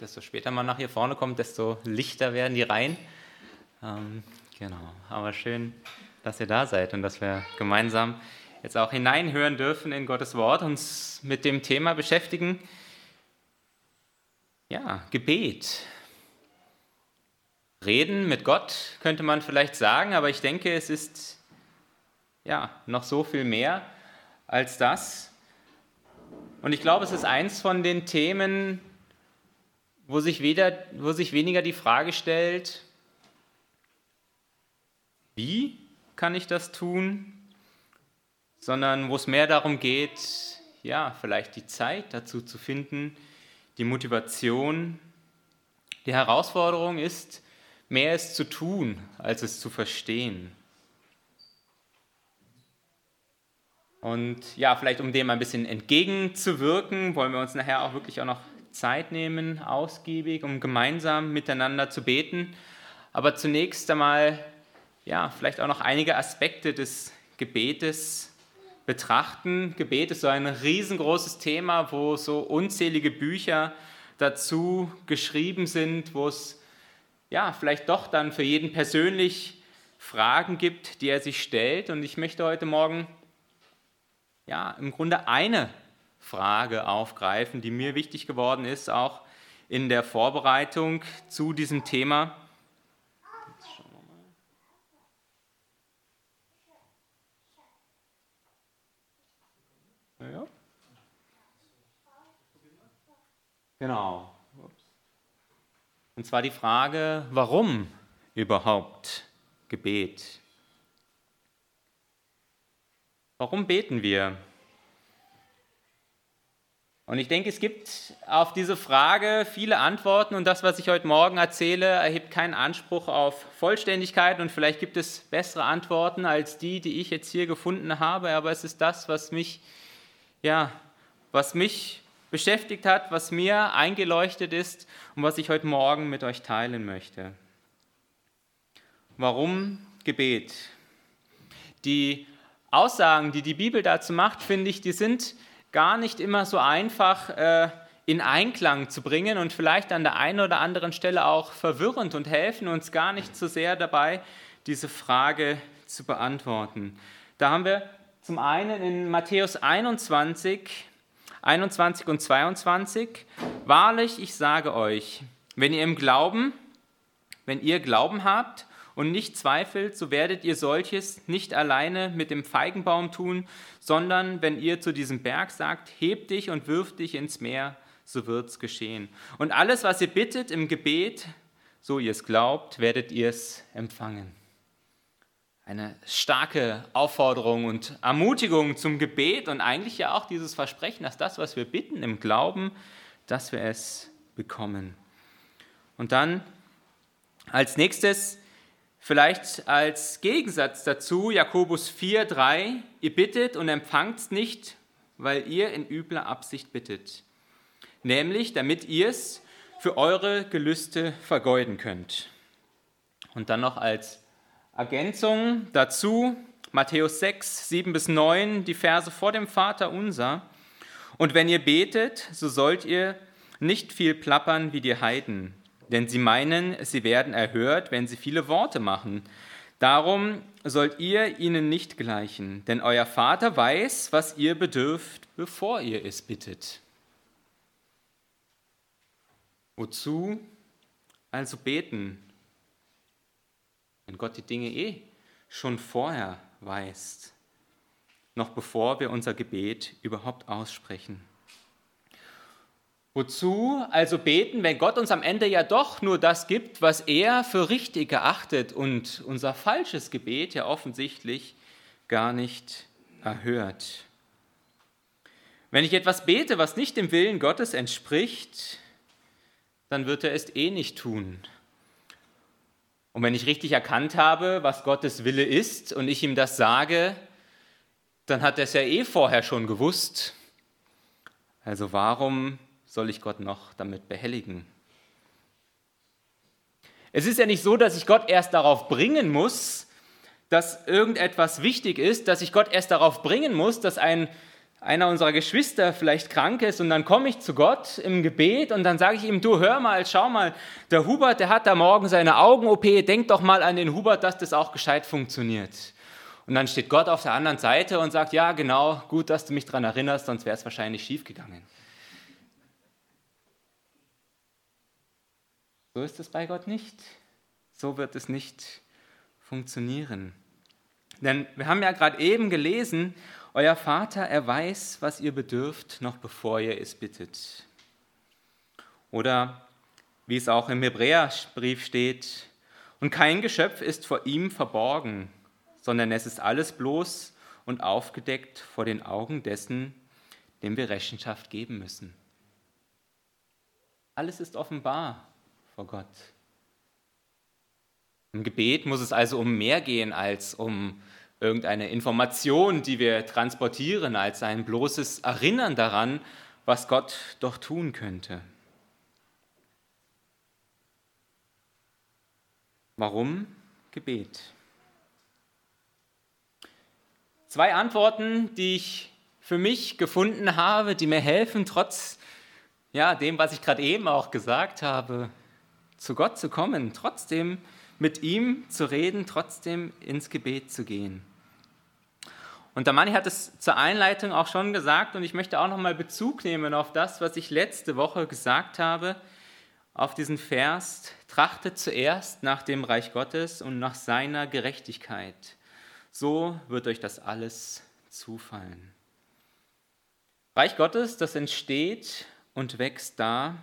desto später man nach hier vorne kommt, desto lichter werden die Reihen. Ähm, genau, aber schön, dass ihr da seid und dass wir gemeinsam jetzt auch hineinhören dürfen in Gottes Wort, uns mit dem Thema beschäftigen. Ja, Gebet. Reden mit Gott könnte man vielleicht sagen, aber ich denke, es ist ja noch so viel mehr als das. Und ich glaube, es ist eins von den Themen, wo sich, weder, wo sich weniger die Frage stellt, wie kann ich das tun, sondern wo es mehr darum geht, ja, vielleicht die Zeit dazu zu finden, die Motivation. Die Herausforderung ist, mehr es zu tun, als es zu verstehen. Und ja, vielleicht um dem ein bisschen entgegenzuwirken, wollen wir uns nachher auch wirklich auch noch Zeit nehmen, ausgiebig, um gemeinsam miteinander zu beten. Aber zunächst einmal, ja, vielleicht auch noch einige Aspekte des Gebetes betrachten. Gebet ist so ein riesengroßes Thema, wo so unzählige Bücher dazu geschrieben sind, wo es ja vielleicht doch dann für jeden persönlich Fragen gibt, die er sich stellt. Und ich möchte heute Morgen ja im Grunde eine Frage aufgreifen, die mir wichtig geworden ist, auch in der Vorbereitung zu diesem Thema. Ja. Genau. Und zwar die Frage, warum überhaupt Gebet? Warum beten wir? Und ich denke, es gibt auf diese Frage viele Antworten und das, was ich heute Morgen erzähle, erhebt keinen Anspruch auf Vollständigkeit und vielleicht gibt es bessere Antworten als die, die ich jetzt hier gefunden habe, aber es ist das, was mich, ja, was mich beschäftigt hat, was mir eingeleuchtet ist und was ich heute Morgen mit euch teilen möchte. Warum Gebet? Die Aussagen, die die Bibel dazu macht, finde ich, die sind gar nicht immer so einfach äh, in Einklang zu bringen und vielleicht an der einen oder anderen Stelle auch verwirrend und helfen uns gar nicht so sehr dabei, diese Frage zu beantworten. Da haben wir zum einen in Matthäus 21, 21 und 22, wahrlich, ich sage euch, wenn ihr im Glauben, wenn ihr Glauben habt und nicht zweifelt, so werdet ihr solches nicht alleine mit dem Feigenbaum tun, sondern wenn ihr zu diesem Berg sagt, heb dich und wirf dich ins Meer, so wird's geschehen. Und alles, was ihr bittet im Gebet, so ihr es glaubt, werdet ihr es empfangen. Eine starke Aufforderung und Ermutigung zum Gebet und eigentlich ja auch dieses Versprechen, dass das, was wir bitten im Glauben, dass wir es bekommen. Und dann als nächstes Vielleicht als Gegensatz dazu Jakobus 4,3, ihr bittet und empfangt nicht, weil ihr in übler Absicht bittet, nämlich damit ihr es für eure Gelüste vergeuden könnt. Und dann noch als Ergänzung dazu Matthäus 6, 7 bis 9, die Verse vor dem Vater unser. Und wenn ihr betet, so sollt ihr nicht viel plappern wie die Heiden, denn sie meinen, sie werden erhört, wenn sie viele Worte machen. Darum sollt ihr ihnen nicht gleichen, denn euer Vater weiß, was ihr bedürft, bevor ihr es bittet. Wozu also beten, wenn Gott die Dinge eh schon vorher weiß, noch bevor wir unser Gebet überhaupt aussprechen? Wozu also beten, wenn Gott uns am Ende ja doch nur das gibt, was er für richtig erachtet und unser falsches Gebet ja offensichtlich gar nicht erhört? Wenn ich etwas bete, was nicht dem Willen Gottes entspricht, dann wird er es eh nicht tun. Und wenn ich richtig erkannt habe, was Gottes Wille ist und ich ihm das sage, dann hat er es ja eh vorher schon gewusst. Also warum soll ich Gott noch damit behelligen? Es ist ja nicht so, dass ich Gott erst darauf bringen muss, dass irgendetwas wichtig ist, dass ich Gott erst darauf bringen muss, dass ein einer unserer Geschwister vielleicht krank ist und dann komme ich zu Gott im Gebet und dann sage ich ihm, du hör mal, schau mal, der Hubert, der hat da morgen seine Augen-OP, denk doch mal an den Hubert, dass das auch gescheit funktioniert. Und dann steht Gott auf der anderen Seite und sagt, ja genau, gut, dass du mich daran erinnerst, sonst wäre es wahrscheinlich schief gegangen. So ist es bei Gott nicht. So wird es nicht funktionieren. Denn wir haben ja gerade eben gelesen, euer Vater, er weiß, was ihr bedürft, noch bevor ihr es bittet. Oder wie es auch im Hebräerbrief steht, und kein Geschöpf ist vor ihm verborgen, sondern es ist alles bloß und aufgedeckt vor den Augen dessen, dem wir Rechenschaft geben müssen. Alles ist offenbar vor Gott. Im Gebet muss es also um mehr gehen als um irgendeine Information, die wir transportieren, als ein bloßes Erinnern daran, was Gott doch tun könnte. Warum Gebet? Zwei Antworten, die ich für mich gefunden habe, die mir helfen, trotz ja, dem, was ich gerade eben auch gesagt habe, zu Gott zu kommen, trotzdem mit ihm zu reden, trotzdem ins Gebet zu gehen. Und der Manni hat es zur Einleitung auch schon gesagt und ich möchte auch nochmal Bezug nehmen auf das, was ich letzte Woche gesagt habe, auf diesen Vers, trachtet zuerst nach dem Reich Gottes und nach seiner Gerechtigkeit. So wird euch das alles zufallen. Reich Gottes, das entsteht und wächst da,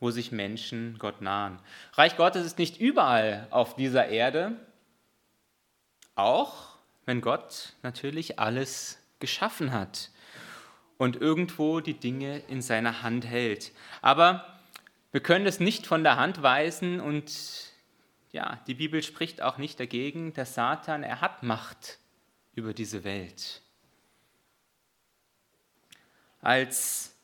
wo sich Menschen Gott nahen. Reich Gottes ist nicht überall auf dieser Erde, auch wenn Gott natürlich alles geschaffen hat und irgendwo die Dinge in seiner Hand hält. Aber wir können es nicht von der Hand weisen und ja, die Bibel spricht auch nicht dagegen, der Satan, er hat Macht über diese Welt. Als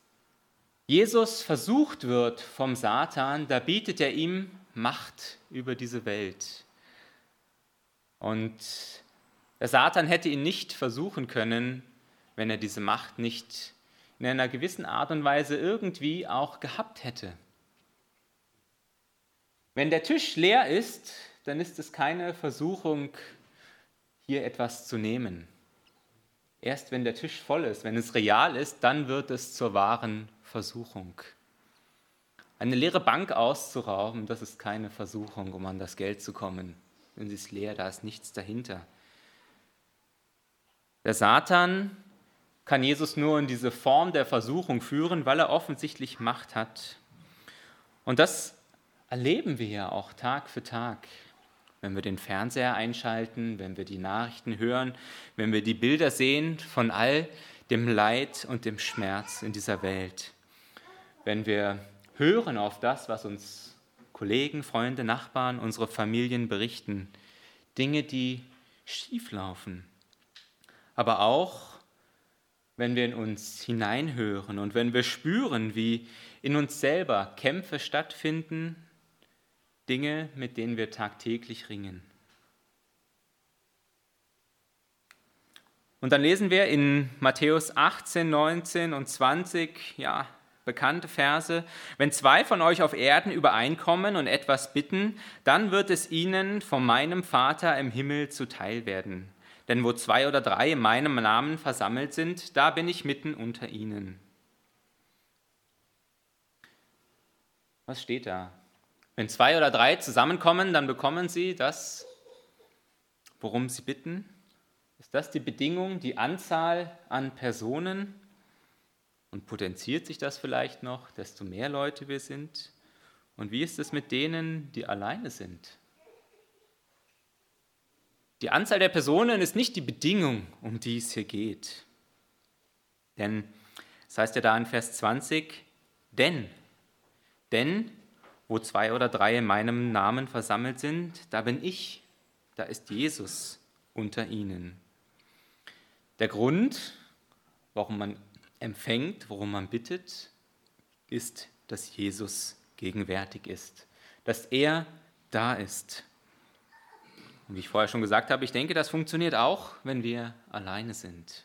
Jesus versucht wird vom Satan, da bietet er ihm Macht über diese Welt. Und der Satan hätte ihn nicht versuchen können, wenn er diese Macht nicht in einer gewissen Art und Weise irgendwie auch gehabt hätte. Wenn der Tisch leer ist, dann ist es keine Versuchung, hier etwas zu nehmen. Erst wenn der Tisch voll ist, wenn es real ist, dann wird es zur wahren Versuchung. Eine leere Bank auszurauben, das ist keine Versuchung, um an das Geld zu kommen. Denn sie ist leer, da ist nichts dahinter. Der Satan kann Jesus nur in diese Form der Versuchung führen, weil er offensichtlich Macht hat. Und das erleben wir ja auch Tag für Tag, wenn wir den Fernseher einschalten, wenn wir die Nachrichten hören, wenn wir die Bilder sehen von all dem Leid und dem Schmerz in dieser Welt wenn wir hören auf das, was uns Kollegen, Freunde, Nachbarn, unsere Familien berichten, Dinge, die schieflaufen. Aber auch, wenn wir in uns hineinhören und wenn wir spüren, wie in uns selber Kämpfe stattfinden, Dinge, mit denen wir tagtäglich ringen. Und dann lesen wir in Matthäus 18, 19 und 20, ja, bekannte Verse. Wenn zwei von euch auf Erden übereinkommen und etwas bitten, dann wird es ihnen von meinem Vater im Himmel zuteil werden. Denn wo zwei oder drei in meinem Namen versammelt sind, da bin ich mitten unter ihnen. Was steht da? Wenn zwei oder drei zusammenkommen, dann bekommen sie das, worum sie bitten. Ist das die Bedingung, die Anzahl an Personen? Und potenziert sich das vielleicht noch, desto mehr Leute wir sind? Und wie ist es mit denen, die alleine sind? Die Anzahl der Personen ist nicht die Bedingung, um die es hier geht. Denn, das heißt ja da in Vers 20, denn, denn, wo zwei oder drei in meinem Namen versammelt sind, da bin ich, da ist Jesus unter ihnen. Der Grund, warum man empfängt, worum man bittet, ist, dass Jesus gegenwärtig ist, dass er da ist. Und wie ich vorher schon gesagt habe, ich denke, das funktioniert auch, wenn wir alleine sind.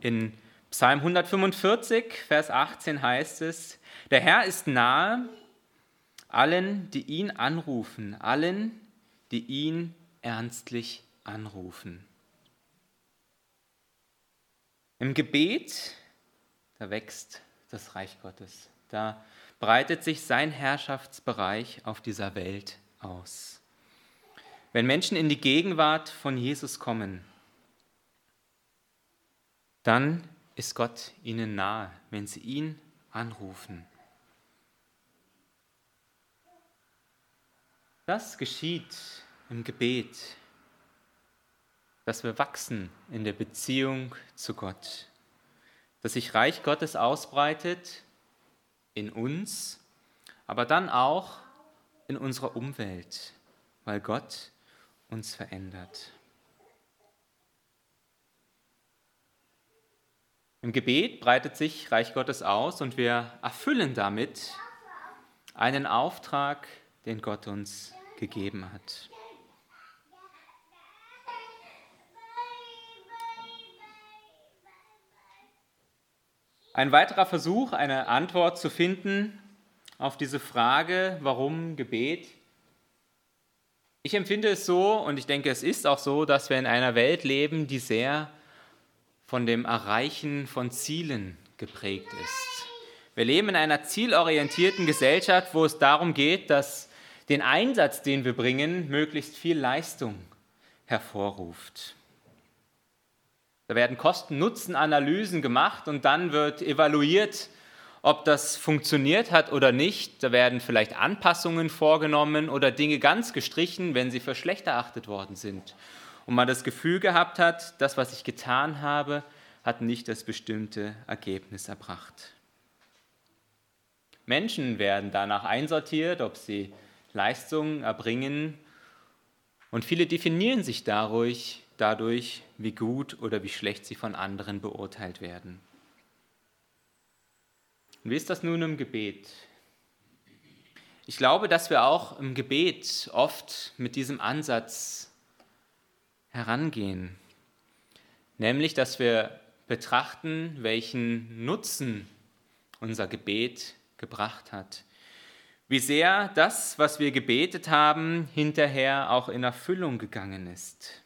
In Psalm 145, Vers 18 heißt es, der Herr ist nahe allen, die ihn anrufen, allen, die ihn ernstlich anrufen. Im Gebet, da wächst das Reich Gottes. Da breitet sich sein Herrschaftsbereich auf dieser Welt aus. Wenn Menschen in die Gegenwart von Jesus kommen, dann ist Gott ihnen nahe, wenn sie ihn anrufen. Das geschieht im Gebet, dass wir wachsen in der Beziehung zu Gott, dass sich Reich Gottes ausbreitet in uns, aber dann auch in unserer Umwelt, weil Gott uns verändert. Im Gebet breitet sich Reich Gottes aus und wir erfüllen damit einen Auftrag, den Gott uns gegeben hat. Ein weiterer Versuch, eine Antwort zu finden auf diese Frage, warum Gebet. Ich empfinde es so und ich denke, es ist auch so, dass wir in einer Welt leben, die sehr von dem Erreichen von Zielen geprägt ist. Wir leben in einer zielorientierten Gesellschaft, wo es darum geht, dass den Einsatz, den wir bringen, möglichst viel Leistung hervorruft. Da werden Kosten-Nutzen-Analysen gemacht und dann wird evaluiert, ob das funktioniert hat oder nicht. Da werden vielleicht Anpassungen vorgenommen oder Dinge ganz gestrichen, wenn sie für schlecht erachtet worden sind. Und man das Gefühl gehabt hat, das, was ich getan habe, hat nicht das bestimmte Ergebnis erbracht. Menschen werden danach einsortiert, ob sie Leistungen erbringen. Und viele definieren sich dadurch, dadurch, wie gut oder wie schlecht sie von anderen beurteilt werden. Und wie ist das nun im Gebet? Ich glaube, dass wir auch im Gebet oft mit diesem Ansatz herangehen, nämlich dass wir betrachten, welchen Nutzen unser Gebet gebracht hat. Wie sehr das, was wir gebetet haben, hinterher auch in Erfüllung gegangen ist.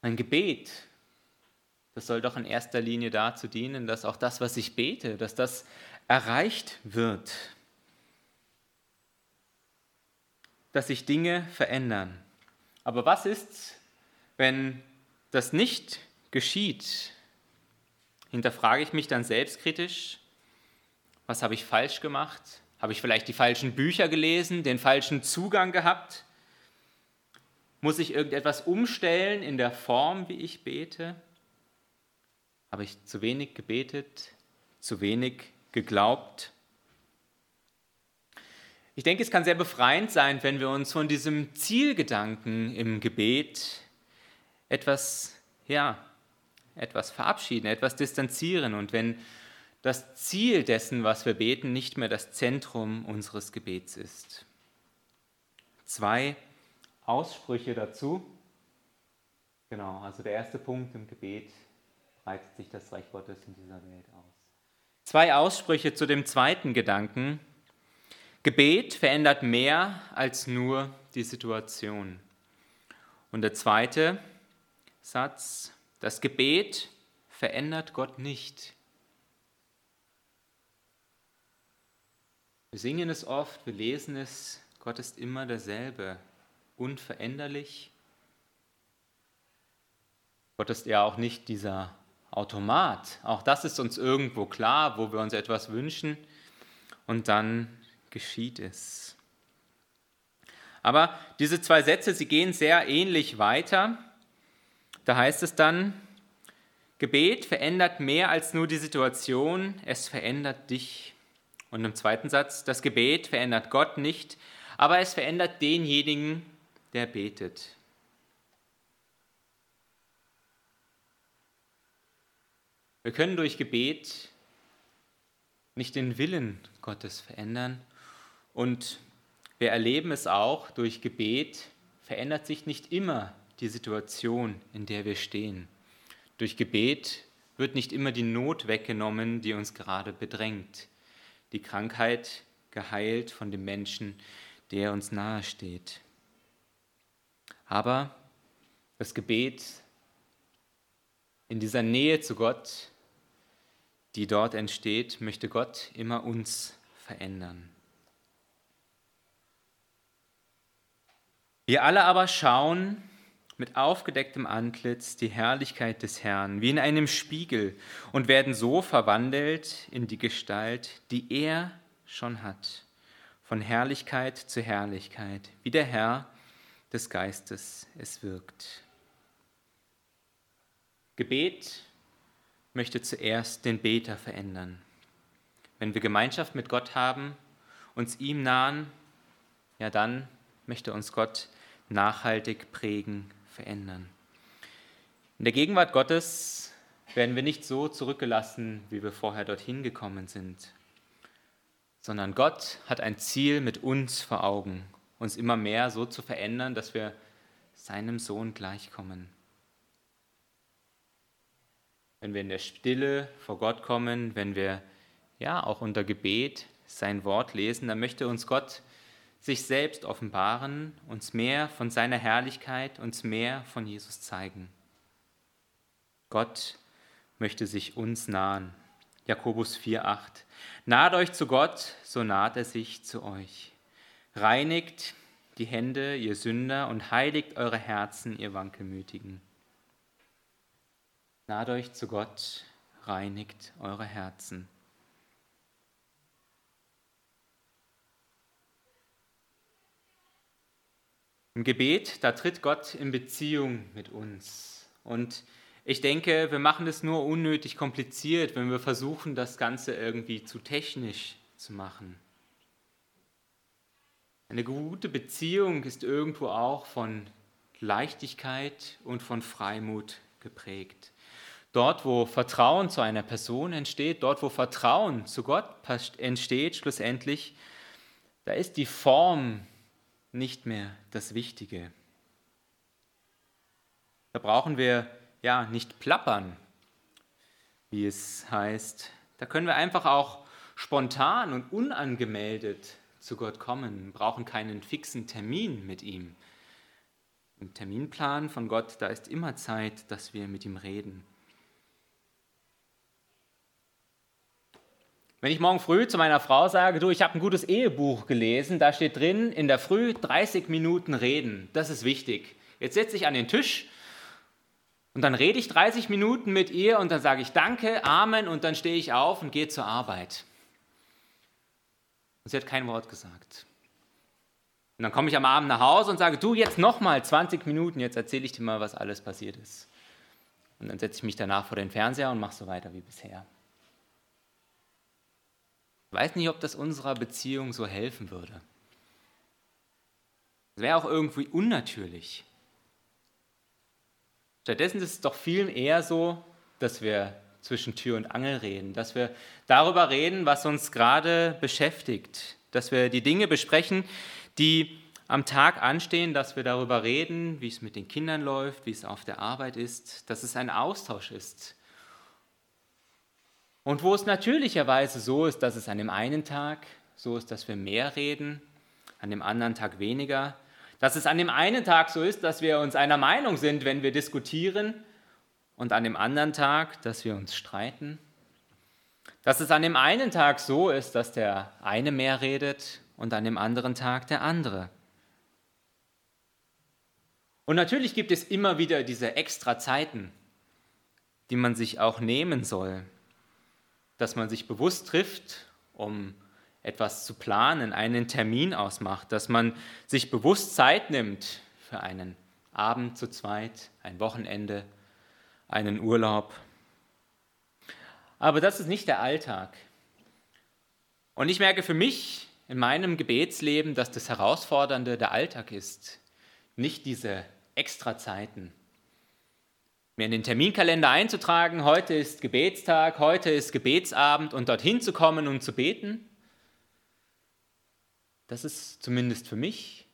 Ein Gebet, das soll doch in erster Linie dazu dienen, dass auch das, was ich bete, dass das erreicht wird, dass sich Dinge verändern. Aber was ist, wenn das nicht geschieht? Hinterfrage ich mich dann selbstkritisch, was habe ich falsch gemacht? Habe ich vielleicht die falschen Bücher gelesen, den falschen Zugang gehabt? Muss ich irgendetwas umstellen in der Form, wie ich bete? Habe ich zu wenig gebetet, zu wenig geglaubt? Ich denke, es kann sehr befreiend sein, wenn wir uns von diesem Zielgedanken im Gebet etwas, ja, etwas verabschieden, etwas distanzieren und wenn das Ziel dessen, was wir beten, nicht mehr das Zentrum unseres Gebets ist. Zwei Aussprüche dazu. Genau, also der erste Punkt im Gebet breitet sich das Reich Gottes in dieser Welt aus. Zwei Aussprüche zu dem zweiten Gedanken. Gebet verändert mehr als nur die Situation. Und der zweite Satz, das Gebet verändert Gott nicht. Wir singen es oft, wir lesen es, Gott ist immer derselbe unveränderlich. Gott ist ja auch nicht dieser Automat. Auch das ist uns irgendwo klar, wo wir uns etwas wünschen und dann geschieht es. Aber diese zwei Sätze, sie gehen sehr ähnlich weiter. Da heißt es dann, Gebet verändert mehr als nur die Situation, es verändert dich. Und im zweiten Satz, das Gebet verändert Gott nicht, aber es verändert denjenigen, der betet. Wir können durch Gebet nicht den Willen Gottes verändern und wir erleben es auch, durch Gebet verändert sich nicht immer die Situation, in der wir stehen. Durch Gebet wird nicht immer die Not weggenommen, die uns gerade bedrängt. Die Krankheit geheilt von dem Menschen, der uns nahesteht. Aber das Gebet in dieser Nähe zu Gott, die dort entsteht, möchte Gott immer uns verändern. Wir alle aber schauen mit aufgedecktem Antlitz die Herrlichkeit des Herrn wie in einem Spiegel und werden so verwandelt in die Gestalt, die er schon hat, von Herrlichkeit zu Herrlichkeit, wie der Herr des Geistes es wirkt. Gebet möchte zuerst den Beter verändern. Wenn wir Gemeinschaft mit Gott haben, uns ihm nahen, ja dann möchte uns Gott nachhaltig prägen, verändern. In der Gegenwart Gottes werden wir nicht so zurückgelassen, wie wir vorher dorthin gekommen sind, sondern Gott hat ein Ziel mit uns vor Augen, uns immer mehr so zu verändern, dass wir seinem Sohn gleichkommen. Wenn wir in der Stille vor Gott kommen, wenn wir ja auch unter Gebet sein Wort lesen, dann möchte uns Gott sich selbst offenbaren, uns mehr von seiner Herrlichkeit, uns mehr von Jesus zeigen. Gott möchte sich uns nahen. Jakobus 4,8. Naht euch zu Gott, so naht er sich zu euch. Reinigt die Hände, ihr Sünder, und heiligt eure Herzen, ihr Wankelmütigen. Naht euch zu Gott, reinigt eure Herzen. Im Gebet, da tritt Gott in Beziehung mit uns. Und ich denke, wir machen es nur unnötig kompliziert, wenn wir versuchen, das Ganze irgendwie zu technisch zu machen. Eine gute Beziehung ist irgendwo auch von Leichtigkeit und von Freimut geprägt. Dort, wo Vertrauen zu einer Person entsteht, dort, wo Vertrauen zu Gott entsteht, schlussendlich, da ist die Form nicht mehr das Wichtige. Da brauchen wir ja nicht plappern, wie es heißt. Da können wir einfach auch spontan und unangemeldet zu Gott kommen, brauchen keinen fixen Termin mit ihm. Im Terminplan von Gott, da ist immer Zeit, dass wir mit ihm reden. Wenn ich morgen früh zu meiner Frau sage, du, ich habe ein gutes Ehebuch gelesen, da steht drin, in der Früh 30 Minuten reden, das ist wichtig. Jetzt setze ich an den Tisch und dann rede ich 30 Minuten mit ihr und dann sage ich Danke, Amen und dann stehe ich auf und gehe zur Arbeit. Und sie hat kein Wort gesagt. Und dann komme ich am Abend nach Hause und sage, du, jetzt nochmal 20 Minuten, jetzt erzähle ich dir mal, was alles passiert ist. Und dann setze ich mich danach vor den Fernseher und mache so weiter wie bisher. Ich weiß nicht, ob das unserer Beziehung so helfen würde. Es wäre auch irgendwie unnatürlich. Stattdessen ist es doch viel eher so, dass wir zwischen Tür und Angel reden, dass wir darüber reden, was uns gerade beschäftigt, dass wir die Dinge besprechen, die am Tag anstehen, dass wir darüber reden, wie es mit den Kindern läuft, wie es auf der Arbeit ist, dass es ein Austausch ist, und wo es natürlicherweise so ist, dass es an dem einen Tag so ist, dass wir mehr reden, an dem anderen Tag weniger, dass es an dem einen Tag so ist, dass wir uns einer Meinung sind, wenn wir diskutieren, und an dem anderen Tag, dass wir uns streiten, dass es an dem einen Tag so ist, dass der eine mehr redet und an dem anderen Tag der andere. Und natürlich gibt es immer wieder diese extra Zeiten, die man sich auch nehmen soll, dass man sich bewusst trifft, um etwas zu planen, einen Termin ausmacht, dass man sich bewusst Zeit nimmt für einen Abend zu zweit, ein Wochenende, einen Urlaub. Aber das ist nicht der Alltag. Und ich merke für mich in meinem Gebetsleben, dass das Herausfordernde der Alltag ist, nicht diese Extrazeiten, mir in den Terminkalender einzutragen, heute ist Gebetstag, heute ist Gebetsabend und dorthin zu kommen und zu beten, das ist zumindest für mich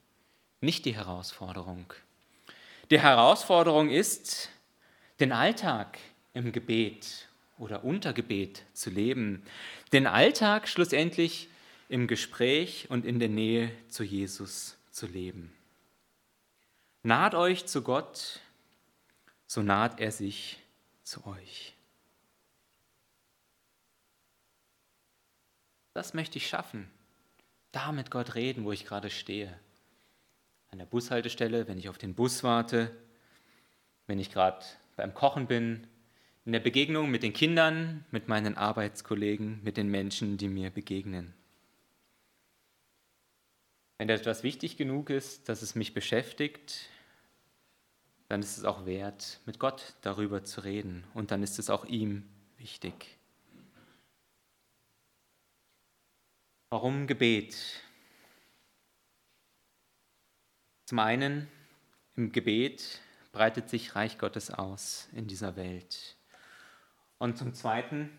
nicht die Herausforderung. Die Herausforderung ist, den Alltag im Gebet oder unter Gebet zu leben. Den Alltag schlussendlich im Gespräch und in der Nähe zu Jesus zu leben. Naht euch zu Gott, so naht er sich zu euch. Das möchte ich schaffen. Da mit Gott reden, wo ich gerade stehe. An der Bushaltestelle, wenn ich auf den Bus warte, wenn ich gerade beim Kochen bin, in der Begegnung mit den Kindern, mit meinen Arbeitskollegen, mit den Menschen, die mir begegnen. Wenn etwas wichtig genug ist, dass es mich beschäftigt, dann ist es auch wert, mit Gott darüber zu reden. Und dann ist es auch ihm wichtig. Warum Gebet? Zum einen, im Gebet breitet sich Reich Gottes aus in dieser Welt. Und zum Zweiten,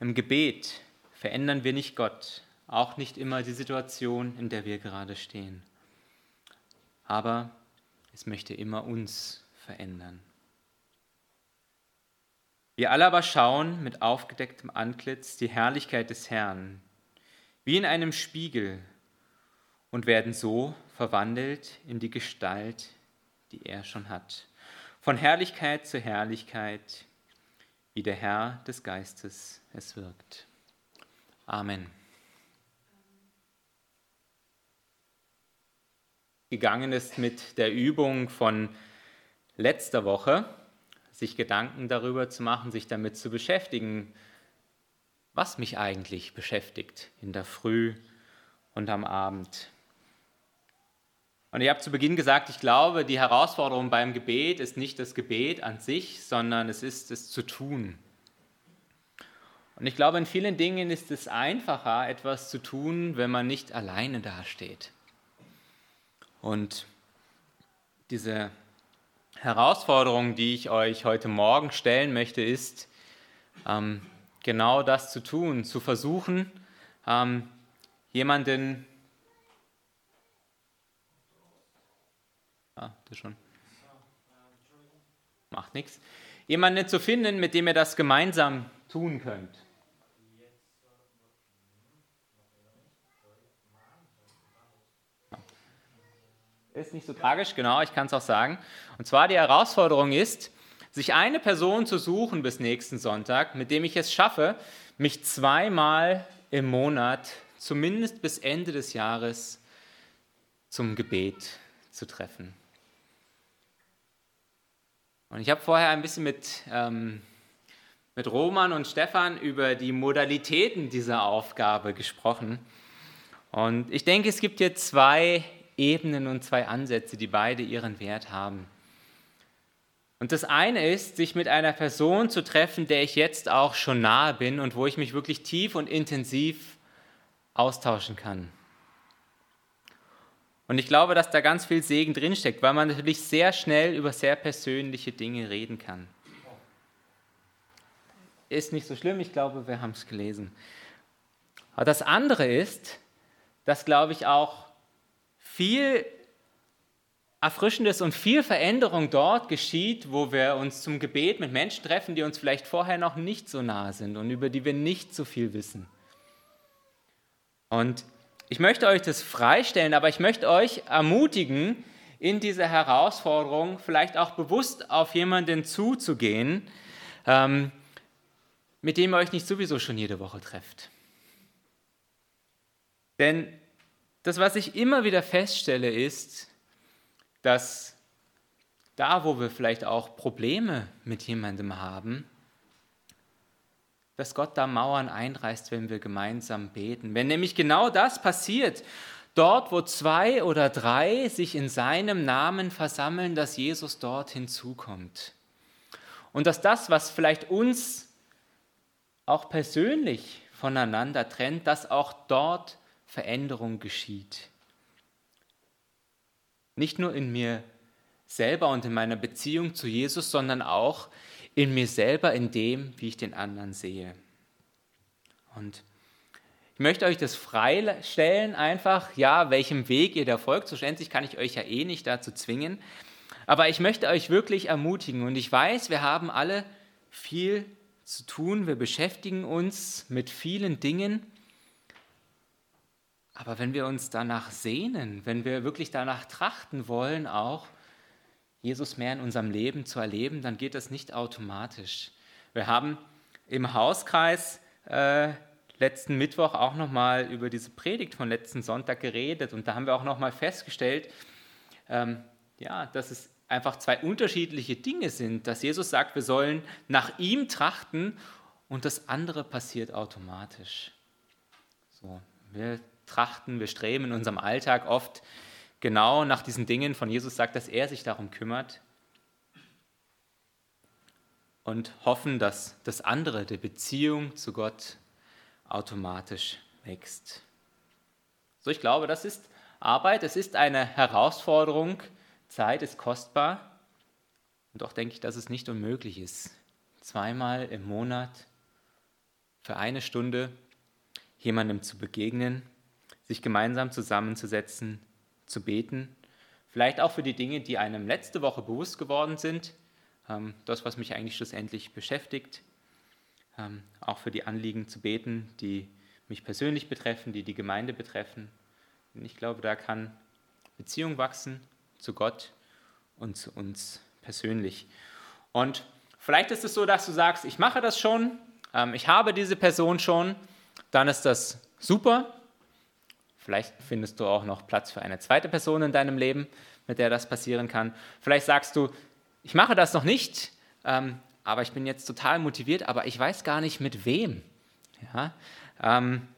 im Gebet verändern wir nicht Gott, auch nicht immer die Situation, in der wir gerade stehen. Aber es möchte immer uns verändern. Wir alle aber schauen mit aufgedecktem Antlitz die Herrlichkeit des Herrn, wie in einem Spiegel, und werden so verwandelt in die Gestalt, die er schon hat. Von Herrlichkeit zu Herrlichkeit, wie der Herr des Geistes es wirkt. Amen. Gegangen ist mit der Übung von letzter Woche, sich Gedanken darüber zu machen, sich damit zu beschäftigen, was mich eigentlich beschäftigt in der Früh und am Abend. Und ich habe zu Beginn gesagt, ich glaube, die Herausforderung beim Gebet ist nicht das Gebet an sich, sondern es ist es zu tun. Und ich glaube, in vielen Dingen ist es einfacher, etwas zu tun, wenn man nicht alleine dasteht. Und diese Herausforderung, die ich euch heute Morgen stellen möchte, ist, ähm, genau das zu tun, zu versuchen, ähm, jemanden Ah, das schon. Macht nichts. Jemanden zu finden, mit dem ihr das gemeinsam tun könnt. Ist nicht so tragisch, genau, ich kann es auch sagen. Und zwar die Herausforderung ist, sich eine Person zu suchen bis nächsten Sonntag, mit dem ich es schaffe, mich zweimal im Monat, zumindest bis Ende des Jahres, zum Gebet zu treffen. Und ich habe vorher ein bisschen mit, ähm, mit Roman und Stefan über die Modalitäten dieser Aufgabe gesprochen. Und ich denke, es gibt hier zwei Ebenen und zwei Ansätze, die beide ihren Wert haben. Und das eine ist, sich mit einer Person zu treffen, der ich jetzt auch schon nahe bin und wo ich mich wirklich tief und intensiv austauschen kann. Und ich glaube, dass da ganz viel Segen drinsteckt, weil man natürlich sehr schnell über sehr persönliche Dinge reden kann. Ist nicht so schlimm, ich glaube, wir haben es gelesen. Aber das andere ist, dass, glaube ich, auch viel Erfrischendes und viel Veränderung dort geschieht, wo wir uns zum Gebet mit Menschen treffen, die uns vielleicht vorher noch nicht so nah sind und über die wir nicht so viel wissen. Und ich möchte euch das freistellen, aber ich möchte euch ermutigen, in dieser Herausforderung vielleicht auch bewusst auf jemanden zuzugehen, ähm, mit dem ihr euch nicht sowieso schon jede Woche trefft. Denn das, was ich immer wieder feststelle, ist, dass da, wo wir vielleicht auch Probleme mit jemandem haben, dass Gott da Mauern einreißt, wenn wir gemeinsam beten. Wenn nämlich genau das passiert, dort, wo zwei oder drei sich in seinem Namen versammeln, dass Jesus dort hinzukommt. Und dass das, was vielleicht uns auch persönlich voneinander trennt, dass auch dort Veränderung geschieht. Nicht nur in mir selber und in meiner Beziehung zu Jesus, sondern auch in mir selber, in dem, wie ich den anderen sehe. Und ich möchte euch das freistellen, einfach, ja, welchem Weg ihr da folgt. So schlussendlich kann ich euch ja eh nicht dazu zwingen. Aber ich möchte euch wirklich ermutigen und ich weiß, wir haben alle viel zu tun, wir beschäftigen uns mit vielen Dingen. Aber wenn wir uns danach sehnen, wenn wir wirklich danach trachten wollen, auch Jesus mehr in unserem Leben zu erleben, dann geht das nicht automatisch. Wir haben im Hauskreis äh, letzten Mittwoch auch nochmal über diese Predigt von letzten Sonntag geredet und da haben wir auch nochmal festgestellt, ähm, ja, dass es einfach zwei unterschiedliche Dinge sind, dass Jesus sagt, wir sollen nach ihm trachten und das andere passiert automatisch. So, wir trachten, wir streben in unserem Alltag oft genau nach diesen Dingen von Jesus sagt, dass er sich darum kümmert und hoffen, dass das andere, die Beziehung zu Gott, automatisch wächst. So, ich glaube, das ist Arbeit, es ist eine Herausforderung, Zeit ist kostbar und doch denke ich, dass es nicht unmöglich ist, zweimal im Monat für eine Stunde jemandem zu begegnen, sich gemeinsam zusammenzusetzen, zu beten, vielleicht auch für die Dinge, die einem letzte Woche bewusst geworden sind, ähm, das, was mich eigentlich schlussendlich beschäftigt, ähm, auch für die Anliegen zu beten, die mich persönlich betreffen, die die Gemeinde betreffen. Ich glaube, da kann Beziehung wachsen zu Gott und zu uns persönlich. Und vielleicht ist es so, dass du sagst, ich mache das schon, ähm, ich habe diese Person schon, dann ist das super. Vielleicht findest du auch noch Platz für eine zweite Person in deinem Leben, mit der das passieren kann. Vielleicht sagst du, ich mache das noch nicht, ähm, aber ich bin jetzt total motiviert, aber ich weiß gar nicht mit wem. Ja? Ähm,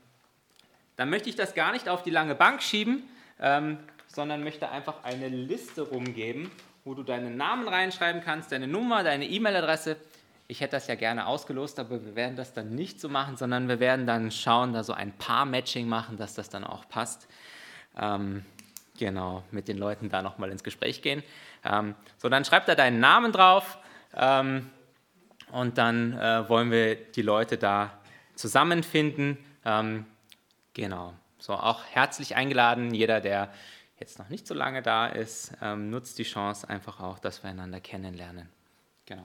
dann möchte ich das gar nicht auf die lange Bank schieben, ähm, sondern möchte einfach eine Liste rumgeben, wo du deinen Namen reinschreiben kannst, deine Nummer, deine E-Mail-Adresse. Ich hätte das ja gerne ausgelost, aber wir werden das dann nicht so machen, sondern wir werden dann schauen, da so ein paar Matching machen, dass das dann auch passt. Ähm, genau, mit den Leuten da nochmal ins Gespräch gehen. Ähm, so, dann schreib da deinen Namen drauf ähm, und dann äh, wollen wir die Leute da zusammenfinden. Ähm, genau, so auch herzlich eingeladen, jeder, der jetzt noch nicht so lange da ist, ähm, nutzt die Chance einfach auch, dass wir einander kennenlernen. Genau.